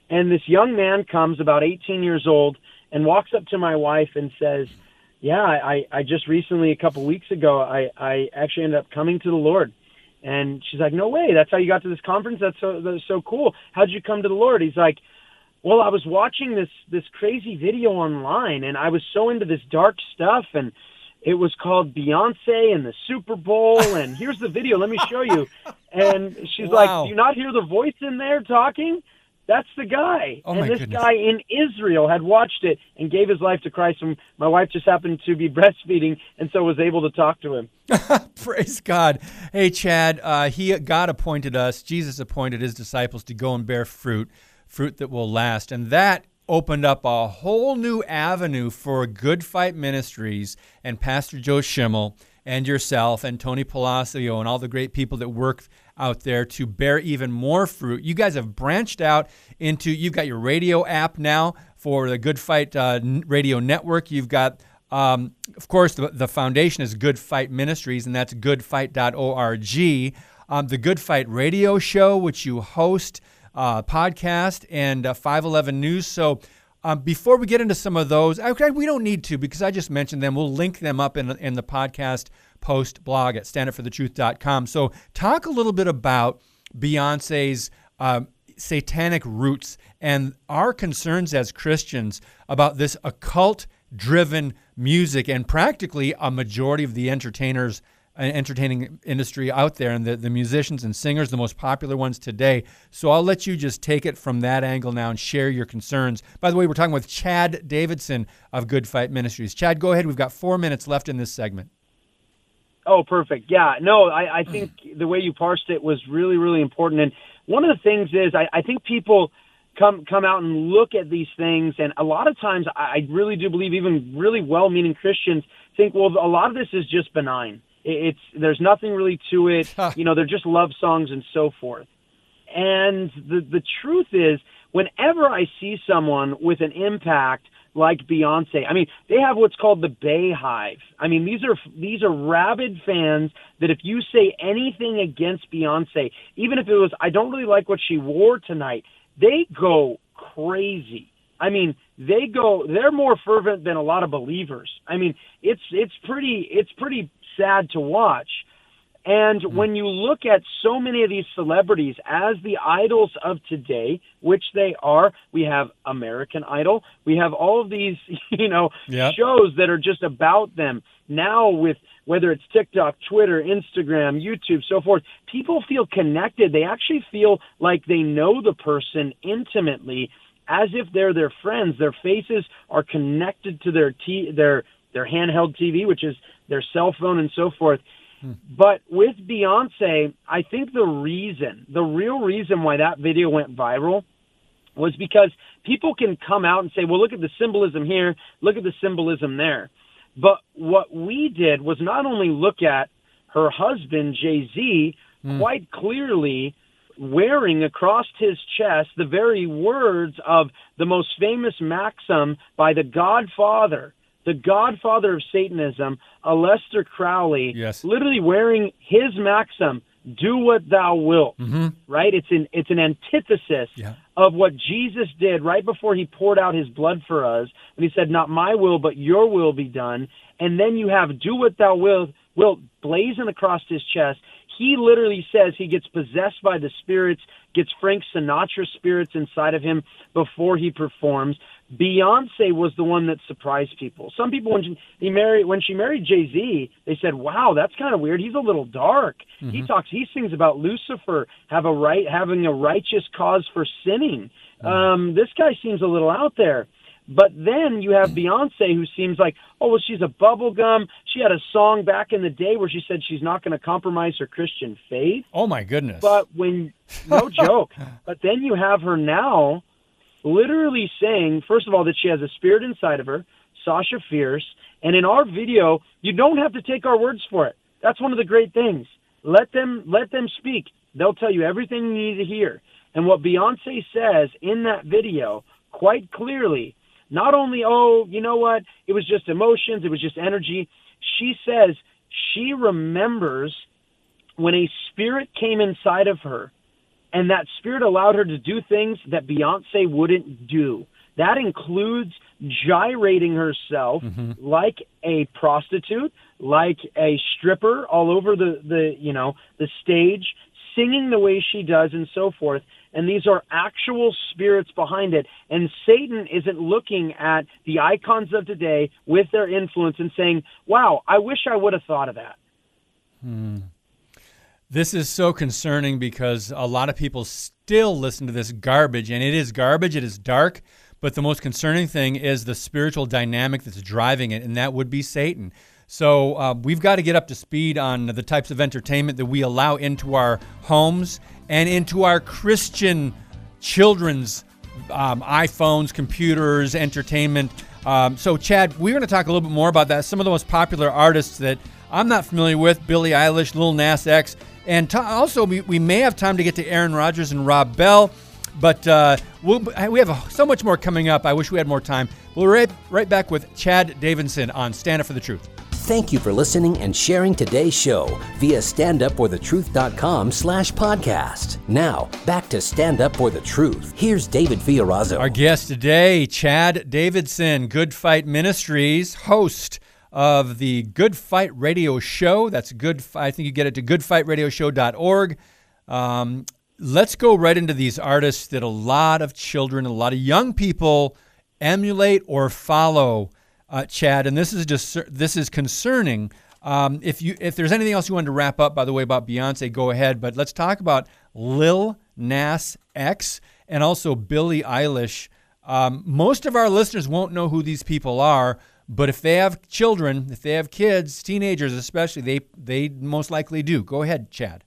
and this young man comes, about 18 years old, and walks up to my wife and says, "Yeah, I I just recently, a couple weeks ago, I I actually ended up coming to the Lord." And she's like, "No way! That's how you got to this conference. That's so that's so cool. How'd you come to the Lord?" He's like, "Well, I was watching this this crazy video online, and I was so into this dark stuff, and it was called Beyonce and the Super Bowl. And here's the video. Let me show you." And she's wow. like, "Do you not hear the voice in there talking?" That's the guy.
Oh
and this
goodness.
guy in Israel had watched it and gave his life to Christ. And my wife just happened to be breastfeeding and so was able to talk to him.
Praise God. Hey, Chad, uh, he, God appointed us, Jesus appointed his disciples to go and bear fruit, fruit that will last. And that opened up a whole new avenue for Good Fight Ministries and Pastor Joe Schimmel and yourself and Tony Palacio and all the great people that work out there to bear even more fruit. You guys have branched out into, you've got your radio app now for the Good Fight uh, Radio Network. You've got, um, of course, the, the foundation is Good Fight Ministries, and that's goodfight.org. Um, the Good Fight Radio Show, which you host, uh, podcast, and uh, 511 News. So, um, before we get into some of those, okay, we don't need to because I just mentioned them. We'll link them up in, in the podcast post blog at standupforthetruth.com. So, talk a little bit about Beyonce's um, satanic roots and our concerns as Christians about this occult driven music and practically a majority of the entertainers entertaining industry out there and the, the musicians and singers, the most popular ones today. So I'll let you just take it from that angle now and share your concerns. By the way, we're talking with Chad Davidson of Good Fight Ministries. Chad, go ahead. We've got four minutes left in this segment.
Oh, perfect. Yeah. No, I, I think the way you parsed it was really, really important. And one of the things is I, I think people come come out and look at these things, and a lot of times I I really do believe even really well-meaning Christians think, well, a lot of this is just benign. It's there's nothing really to it. you know, they're just love songs and so forth. And the the truth is, whenever I see someone with an impact like Beyonce. I mean, they have what's called the BeyHive. I mean, these are these are rabid fans that if you say anything against Beyonce, even if it was I don't really like what she wore tonight, they go crazy. I mean, they go they're more fervent than a lot of believers. I mean, it's it's pretty it's pretty sad to watch. And mm-hmm. when you look at so many of these celebrities as the idols of today, which they are, we have American Idol, we have all of these, you know, yep. shows that are just about them. Now with whether it's TikTok, Twitter, Instagram, YouTube, so forth, people feel connected. They actually feel like they know the person intimately as if they're their friends. Their faces are connected to their t- their their handheld TV, which is their cell phone and so forth. But with Beyonce, I think the reason, the real reason why that video went viral was because people can come out and say, well, look at the symbolism here, look at the symbolism there. But what we did was not only look at her husband, Jay Z, mm. quite clearly wearing across his chest the very words of the most famous maxim by the Godfather the godfather of Satanism, Aleister Crowley,
yes.
literally wearing his maxim, "Do what thou wilt."
Mm-hmm.
Right? It's an it's an antithesis
yeah.
of what Jesus did right before he poured out his blood for us, and he said, "Not my will, but your will be done." And then you have "Do what thou wilt," wilt blazing across his chest. He literally says he gets possessed by the spirits, gets Frank Sinatra spirits inside of him before he performs. Beyonce was the one that surprised people. Some people when she he married when she married Jay Z, they said, "Wow, that's kind of weird. He's a little dark. Mm-hmm. He talks, he sings about Lucifer have a right having a righteous cause for sinning. Mm-hmm. Um, this guy seems a little out there." But then you have Beyonce, who seems like, oh, well, she's a bubblegum. She had a song back in the day where she said she's not going to compromise her Christian faith.
Oh my goodness!
But when, no joke. But then you have her now literally saying, first of all, that she has a spirit inside of her, Sasha Fierce. And in our video, you don't have to take our words for it. That's one of the great things. Let them let them speak. They'll tell you everything you need to hear. And what Beyonce says in that video quite clearly, not only, oh, you know what, it was just emotions, it was just energy. She says she remembers when a spirit came inside of her and that spirit allowed her to do things that Beyonce wouldn't do. That includes gyrating herself mm-hmm. like a prostitute, like a stripper all over the, the you know the stage, singing the way she does, and so forth. And these are actual spirits behind it. And Satan isn't looking at the icons of today with their influence and saying, "Wow, I wish I would have thought of that."
Hmm. This is so concerning because a lot of people still listen to this garbage, and it is garbage, it is dark. But the most concerning thing is the spiritual dynamic that's driving it, and that would be Satan. So uh, we've got to get up to speed on the types of entertainment that we allow into our homes and into our Christian children's um, iPhones, computers, entertainment. Um, so, Chad, we're going to talk a little bit more about that. Some of the most popular artists that I'm not familiar with Billie Eilish, Lil Nas X. And t- also, we, we may have time to get to Aaron Rodgers and Rob Bell, but uh, we'll, we have so much more coming up. I wish we had more time. We'll be right, right back with Chad Davidson on Stand Up for the Truth.
Thank you for listening and sharing today's show via standupforthetruth.com slash podcast. Now, back to Stand Up For The Truth. Here's David Fiorazo.
Our guest today, Chad Davidson, Good Fight Ministries, host of the Good Fight Radio Show. That's good. I think you get it to goodfightradioshow.org. Um, let's go right into these artists that a lot of children, a lot of young people emulate or follow. Uh, Chad, and this is just this is concerning. Um, if you if there's anything else you wanted to wrap up, by the way, about Beyonce, go ahead. But let's talk about Lil Nas X and also Billie Eilish. Um, most of our listeners won't know who these people are, But if they have children, if they have kids, teenagers especially, they they most likely do. Go ahead, Chad.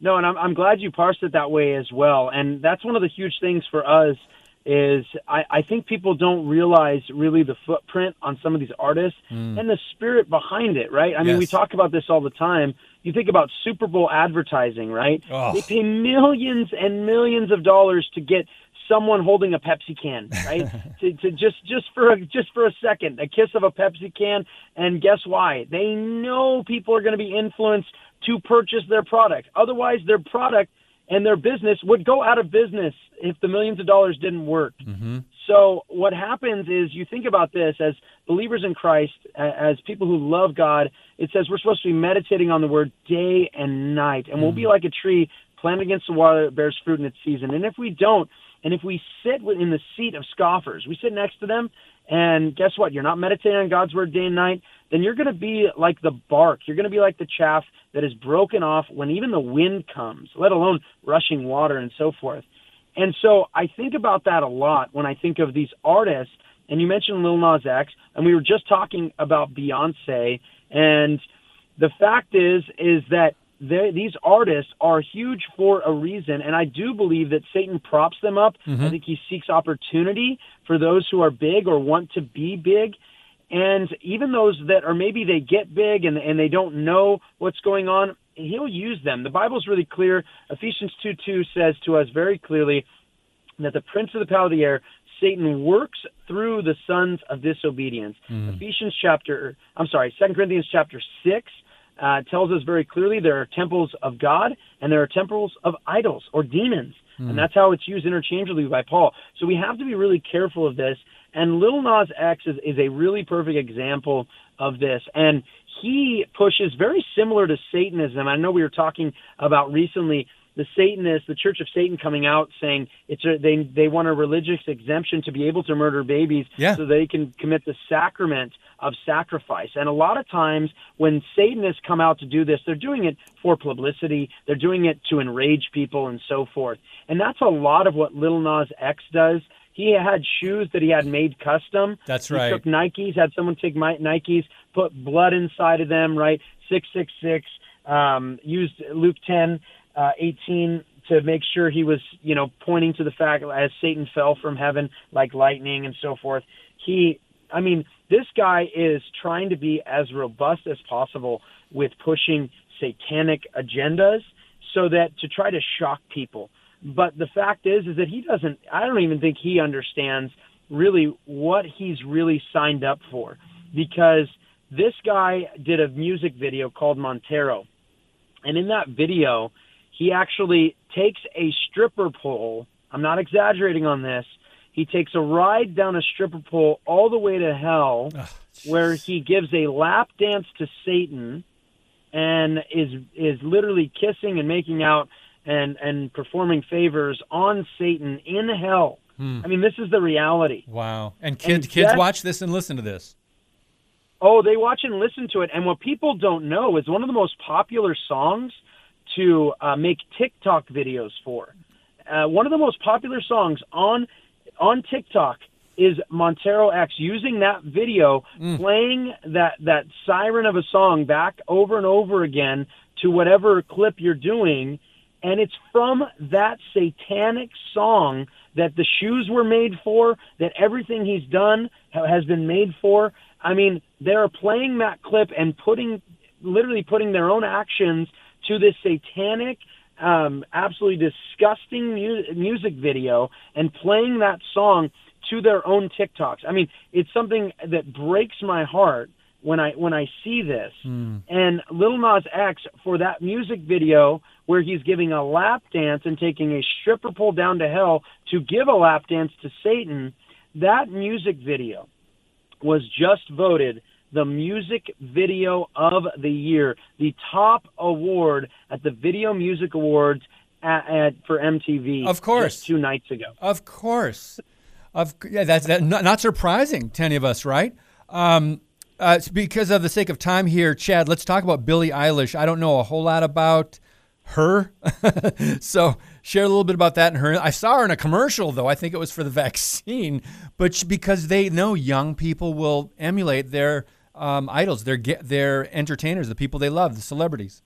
No, and I'm I'm glad you parsed it that way as well. And that's one of the huge things for us is I, I think people don't realize really the footprint on some of these artists mm. and the spirit behind it, right? I yes. mean, we talk about this all the time. You think about Super Bowl advertising, right? Oh. They pay millions and millions of dollars to get someone holding a Pepsi can, right? to, to just just for a, just for a second, a kiss of a Pepsi can, and guess why? They know people are going to be influenced to purchase their product. Otherwise, their product and their business would go out of business if the millions of dollars didn't work. Mm-hmm. So what happens is you think about this as believers in Christ, as people who love God. It says we're supposed to be meditating on the Word day and night, and mm we'll be mm. like a tree planted against the water that bears fruit in its season. And if we don't, and if we sit in the seat of scoffers, we sit next to them, and guess what? You're not meditating on God's Word day and night then you're going to be like the bark. You're going to be like the chaff that is broken off when even the wind comes, let alone rushing water and so forth. And so I think about that a lot when I think of these artists. And you mentioned Lil Nas X, and we were just talking about Beyonce. And the fact is, is that these artists are huge for a reason, and I do believe that Satan props them up. Mm-hmm. I think he seeks opportunity for those who are big or want to be big. And even those that are maybe they get big and, and they don't know what's going on, he'll use them. The Bible's really clear. Ephesians 2 2 says to us very clearly that the prince of the power of the air, Satan, works through the sons of disobedience. Mm. Ephesians chapter, I'm sorry, 2 Corinthians chapter 6 uh, tells us very clearly there are temples of God and there are temples of idols or demons. Mm. And that's how it's used interchangeably by Paul. So we have to be really careful of this. And Lil Nas X is, is a really perfect example of this. And he pushes very similar to Satanism. I know we were talking about recently the Satanists, the Church of Satan, coming out saying it's a, they they want a religious exemption to be able to murder babies, yeah. so they can commit the sacrament of sacrifice. And a lot of times, when Satanists come out to do this, they're doing it for publicity. They're doing it to enrage people and so forth. And that's a lot of what Little Nas X does. He had shoes that he had made custom.
That's right.
He took Nikes, had someone take my Nikes, put blood inside of them, right? 666, um, used Luke 10, uh, 18 to make sure he was, you know, pointing to the fact as Satan fell from heaven like lightning and so forth. He, I mean, this guy is trying to be as robust as possible with pushing satanic agendas so that to try to shock people but the fact is, is that he doesn't. I don't even think he understands really what he's really signed up for, because this guy did a music video called Montero, and in that video, he actually takes a stripper pole. I'm not exaggerating on this. He takes a ride down a stripper pole all the way to hell, oh, where he gives a lap dance to Satan, and is is literally kissing and making out and and performing favors on Satan in hell. Hmm. I mean, this is the reality.
Wow! And kids, and kids watch this and listen to this.
Oh, they watch and listen to it. And what people don't know is one of the most popular songs to uh, make TikTok videos for. Uh, one of the most popular songs on on TikTok is Montero X using that video, mm. playing that that siren of a song back over and over again to whatever clip you're doing and it's from that satanic song that the shoes were made for, that everything he's done has been made for. I mean, they're playing that clip and putting, literally putting their own actions to this satanic, um, absolutely disgusting mu- music video and playing that song to their own TikToks. I mean, it's something that breaks my heart when I when I see this. Mm. And Little Nas X for that music video where he's giving a lap dance and taking a stripper pole down to hell to give a lap dance to Satan, that music video was just voted the music video of the year, the top award at the Video Music Awards at, at for MTV.
Of course,
two nights ago.
Of course, of yeah, that's that, not, not surprising to any of us, right? Um, uh, because of the sake of time here, Chad, let's talk about Billie Eilish. I don't know a whole lot about her. so share a little bit about that and her. I saw her in a commercial though. I think it was for the vaccine, but she, because they know young people will emulate their um, idols, their their entertainers, the people they love, the celebrities.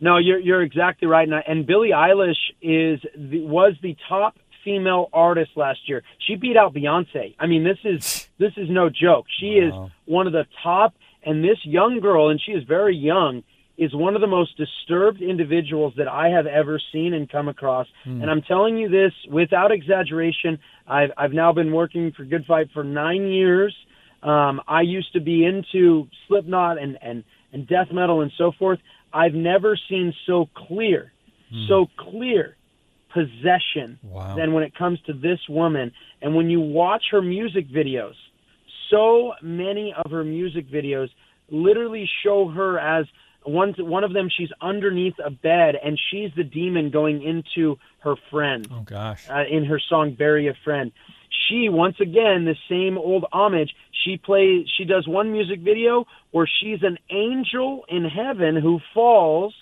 No, you're you're exactly right, and, and Billie Eilish is the, was the top female artist last year. She beat out Beyonce. I mean, this is this is no joke. She wow. is one of the top, and this young girl, and she is very young, is one of the most disturbed individuals that I have ever seen and come across. Mm. And I'm telling you this without exaggeration. I've I've now been working for Good Fight for nine years. Um, I used to be into Slipknot and and and death metal and so forth. I've never seen so clear, mm. so clear possession wow. than when it comes to this woman. And when you watch her music videos, so many of her music videos literally show her as one one of them she's underneath a bed and she's the demon going into her friend.
Oh gosh.
Uh, in her song Bury a Friend. She once again the same old homage. She plays she does one music video where she's an angel in heaven who falls,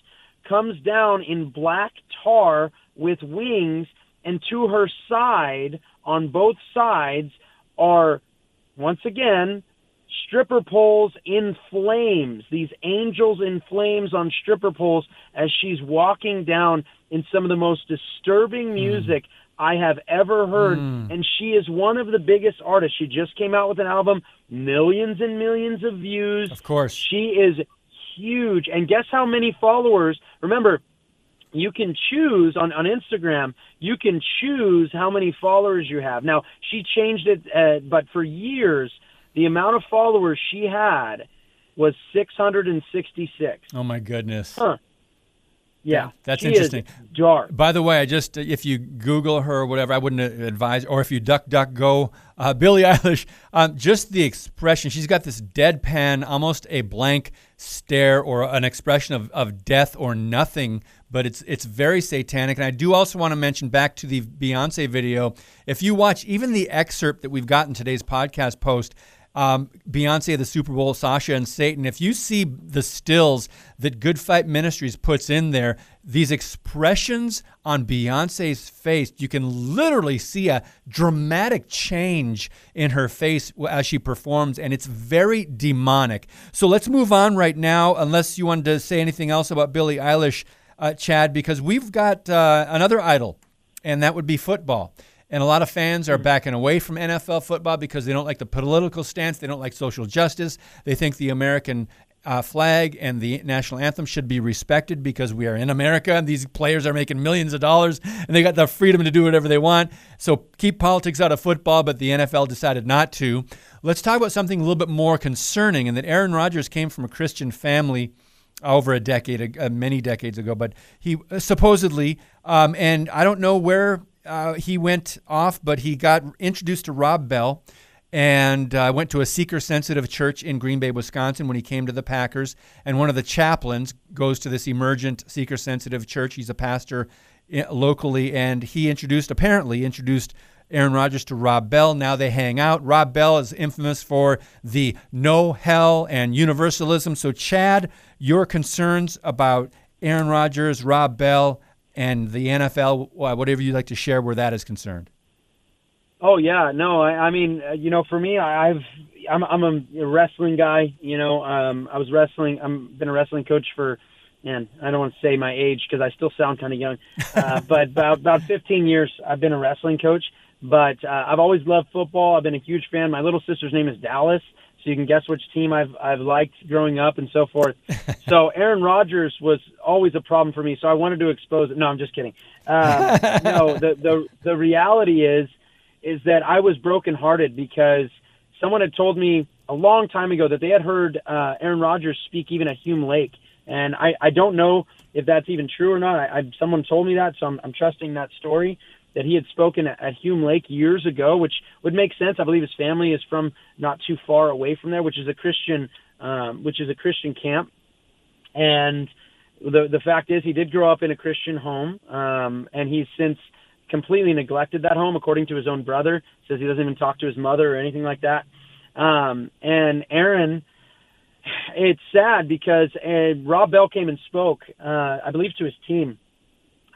comes down in black tar with wings, and to her side, on both sides, are once again stripper poles in flames, these angels in flames on stripper poles as she's walking down in some of the most disturbing hmm. music mm. I have ever heard. Mm. And she is one of the biggest artists. She just came out with an album, millions and millions of views.
Of course.
She is huge. And guess how many followers? Remember, you can choose on, on Instagram, you can choose how many followers you have. Now, she changed it, uh, but for years, the amount of followers she had was 666.
Oh, my goodness.
Huh. Yeah,
that's interesting.
dark.
By the way, I just if you Google her or whatever, I wouldn't advise. Or if you duck, duck, go, uh, Billie Eilish. Um, just the expression. She's got this deadpan, almost a blank stare or an expression of, of death or nothing. But it's it's very satanic. And I do also want to mention back to the Beyonce video. If you watch even the excerpt that we've got in today's podcast post, um, Beyonce, the Super Bowl, Sasha, and Satan. If you see the stills that Good Fight Ministries puts in there, these expressions on Beyonce's face, you can literally see a dramatic change in her face as she performs, and it's very demonic. So let's move on right now, unless you wanted to say anything else about Billie Eilish, uh, Chad, because we've got uh, another idol, and that would be football. And a lot of fans are hmm. backing away from NFL football because they don't like the political stance. They don't like social justice. They think the American uh, flag and the national anthem should be respected because we are in America and these players are making millions of dollars and they got the freedom to do whatever they want. So keep politics out of football, but the NFL decided not to. Let's talk about something a little bit more concerning and that Aaron Rodgers came from a Christian family over a decade, uh, many decades ago, but he uh, supposedly, um, and I don't know where uh, he went off, but he got introduced to Rob Bell and uh, went to a seeker sensitive church in Green Bay, Wisconsin when he came to the Packers. And one of the chaplains goes to this emergent seeker sensitive church. He's a pastor eh, locally, and he introduced, apparently, introduced Aaron Rodgers to Rob Bell. Now they hang out. Rob Bell is infamous for the no hell and universalism. So, Chad, your concerns about Aaron Rodgers, Rob Bell, and the NFL, whatever you'd like to share where that is concerned.
Oh yeah, no, I, I mean, uh, you know, for me, I, I've I'm I'm a wrestling guy. You know, um, I was wrestling. I'm been a wrestling coach for, man, I don't want to say my age because I still sound kind of young, uh, but about about 15 years I've been a wrestling coach. But uh, I've always loved football. I've been a huge fan. My little sister's name is Dallas, so you can guess which team I've I've liked growing up and so forth. so Aaron Rodgers was always a problem for me. So I wanted to expose it. No, I'm just kidding. Uh, no, the the the reality is is that I was brokenhearted because someone had told me a long time ago that they had heard uh, Aaron Rodgers speak even at Hume Lake, and I I don't know if that's even true or not. I, I someone told me that, so I'm I'm trusting that story that he had spoken at, Hume Lake years ago, which would make sense. I believe his family is from not too far away from there, which is a Christian, um, which is a Christian camp. And the the fact is, he did grow up in a Christian home, um, and he's since completely neglected that home, according to his own brother. Says he doesn't even talk to his mother or anything like that. Um, and Aaron it's sad because uh, Rob Bell came and spoke, uh, I believe, to his team,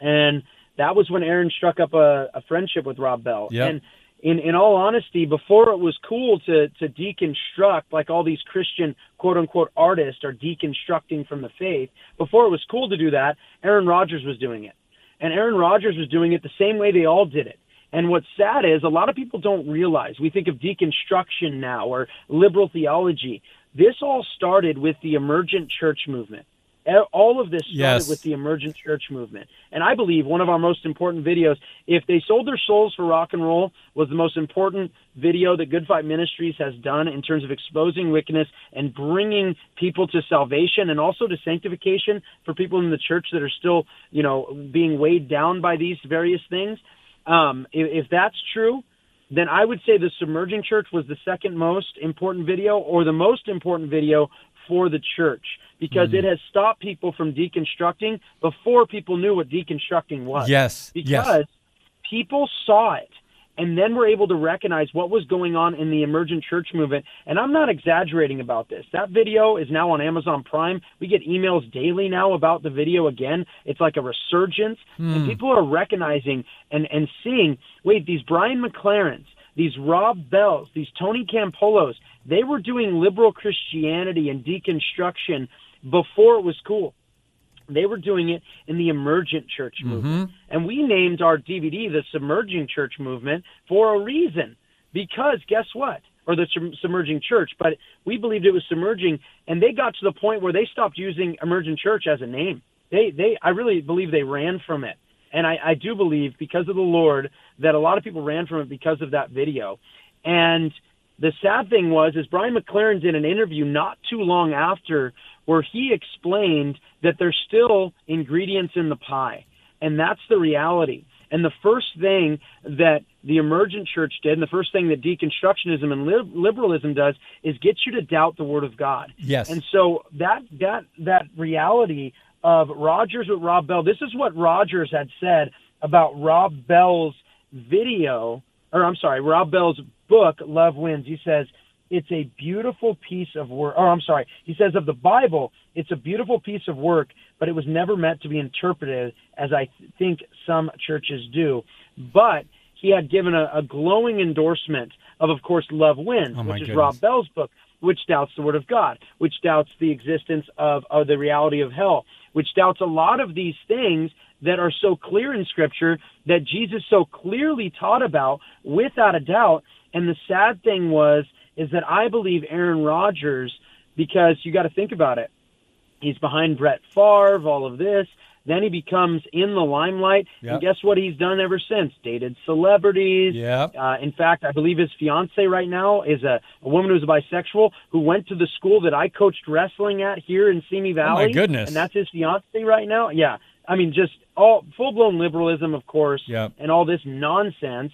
and that was when Aaron struck up a, a friendship with Rob Bell.
Yep.
And in in all honesty, before it was cool to to deconstruct like all these Christian quote unquote artists are deconstructing from the faith, before it was cool to do that, Aaron Rodgers was doing it. And Aaron Rodgers was doing it the same way they all did it. And what's sad is a lot of people don't realize. We think of deconstruction now or liberal theology. This all started with the emergent church movement. All of this started
Yes.
with the emergent church movement. And I believe one of our most important videos, if they sold their souls for rock and roll, was the most important video that Good Fight Ministries has done in terms of exposing wickedness and bringing people to salvation and also to sanctification for people in the church that are still, you know, being weighed down by these various things. Um, if, if that's true, then I would say the submerging church was the second most important video or the most important video for the church because mm-hmm. it has stopped people from deconstructing before people knew what deconstructing was.
Yes.
Because
yes.
people saw it and then were able to recognize what was going on in the emergent church movement. And I'm not exaggerating about this. That video is now on Amazon Prime. We get emails daily now about the video again. It's like a resurgence. And hmm. people are recognizing and, and seeing wait, these Brian McLarens, these Rob Bells, these Tony Campolos, they were doing liberal Christianity and deconstruction before it was cool. They were doing it in the emergent church mm-hmm. movement. And we named our DVD the Submerging Church Movement for a reason. Because guess what? Or the submerging church, but we believed it was submerging, and they got to the point where they stopped using emergent church as a name. They, they, I really believe they ran from it, and I, I do believe because of the Lord that a lot of people ran from it because of that video. And the sad thing was, is Brian McLaren did an interview not too long after where he explained that there's still ingredients in the pie, and that's the reality. And the first thing that the emergent church did, and the first thing that deconstructionism and lib- liberalism does, is get you to doubt the word of God.
Yes.
And so that that that reality of Rodgers with Rob Bell. This is what Rodgers had said about Rob Bell's video, or I'm sorry, Rob Bell's book, Love Wins. He says it's a beautiful piece of work. Oh, I'm sorry, he says of the Bible, it's a beautiful piece of work, but it was never meant to be interpreted as I th- think some churches do. But he had given a, a glowing endorsement of, of course, Love Wins,
Oh,
which is
goodness.
Rob Bell's book, which doubts the Word of God, which doubts the existence of, of the reality of hell, which doubts a lot of these things that are so clear in Scripture that Jesus so clearly taught about without a doubt. And the sad thing was, is that I believe Aaron Rodgers, because you got to think about it. He's behind Brett Favre, all of this. Then he becomes in the limelight.
Yep.
And guess what he's done ever since? Dated celebrities.
Yep.
Uh, in fact, I believe his fiance right now is a, a woman who's a bisexual who went to the school that I coached wrestling at here in Simi Valley.
Oh, my goodness.
And that's his fiance right now. Yeah. I mean, just all full blown liberalism, of course,
Yep.
and all this nonsense.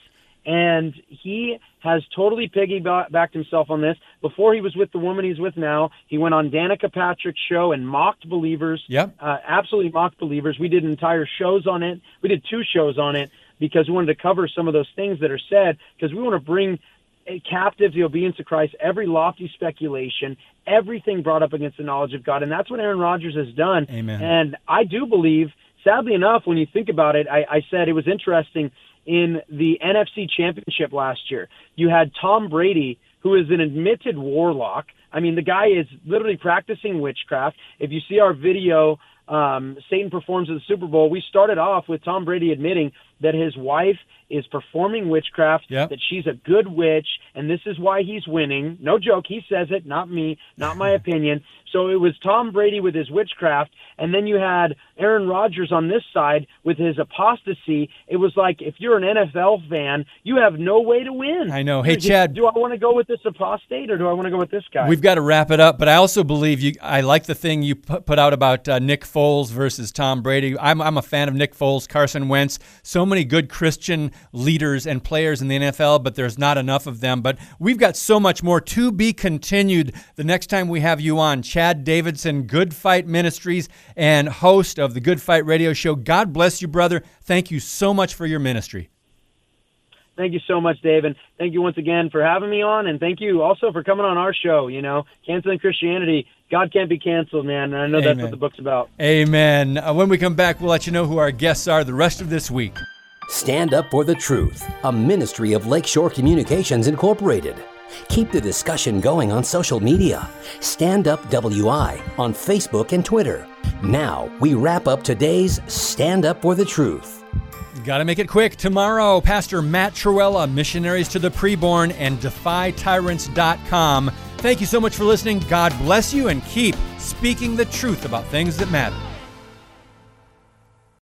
And he has totally piggybacked himself on this. Before he was with the woman he's with now, he went on Danica Patrick's show and mocked believers.
Yep.
Uh, absolutely mocked believers. We did entire shows on it. We did two shows on it because we wanted to cover some of those things that are said because we want to bring a captive the obedience of Christ, every lofty speculation, everything brought up against the knowledge of God. And that's what Aaron Rodgers has done.
Amen.
And I do believe, sadly enough, when you think about it, I, I said it was interesting in the NFC championship last year. You had Tom Brady, who is an admitted warlock. I mean, the guy is literally practicing witchcraft. If you see our video, um, Satan performs at the Super Bowl, we started off with Tom Brady admitting that his wife is performing witchcraft,
Yep.
that she's a good witch, and this is why he's winning. No joke, he says it, not me, not my opinion. So it was Tom Brady with his witchcraft, and then you had Aaron Rodgers on this side with his apostasy. It was like if you're an NFL fan, you have no way to win.
I know. Hey,
You-
Chad.
do I want to go with this apostate or do I want to go with this guy?
We've got to wrap it up, but I also believe you. I like the thing you put out about uh, Nick Foles versus Tom Brady. I'm, I'm a fan of Nick Foles, Carson Wentz. So many good Christian leaders and players in the NFL, but there's not enough of them. But we've got so much more to be continued the next time we have you on. Chad Davidson, Good Fight Ministries, and host of the Good Fight Radio Show. God bless you, brother. Thank you so much for your ministry.
thank you so much, Dave, and thank you once again for having me on, and thank you also for coming on our show. You know, canceling Christianity, God can't be canceled, man. And I know Amen. that's what the book's about.
Amen. Uh, when we come back, we'll let you know who our guests are the rest of this week.
Stand Up for the Truth, a ministry of Lakeshore Communications Incorporated. Keep the discussion going on social media. Stand Up WI on Facebook and Twitter. Now, we wrap up today's Stand Up for the Truth.
Got to make it quick. Tomorrow, Pastor Matt Trewhella, Missionaries to the Preborn, and DefyTyrants.com. Thank you so much for listening. God bless you and keep speaking the truth about things that matter.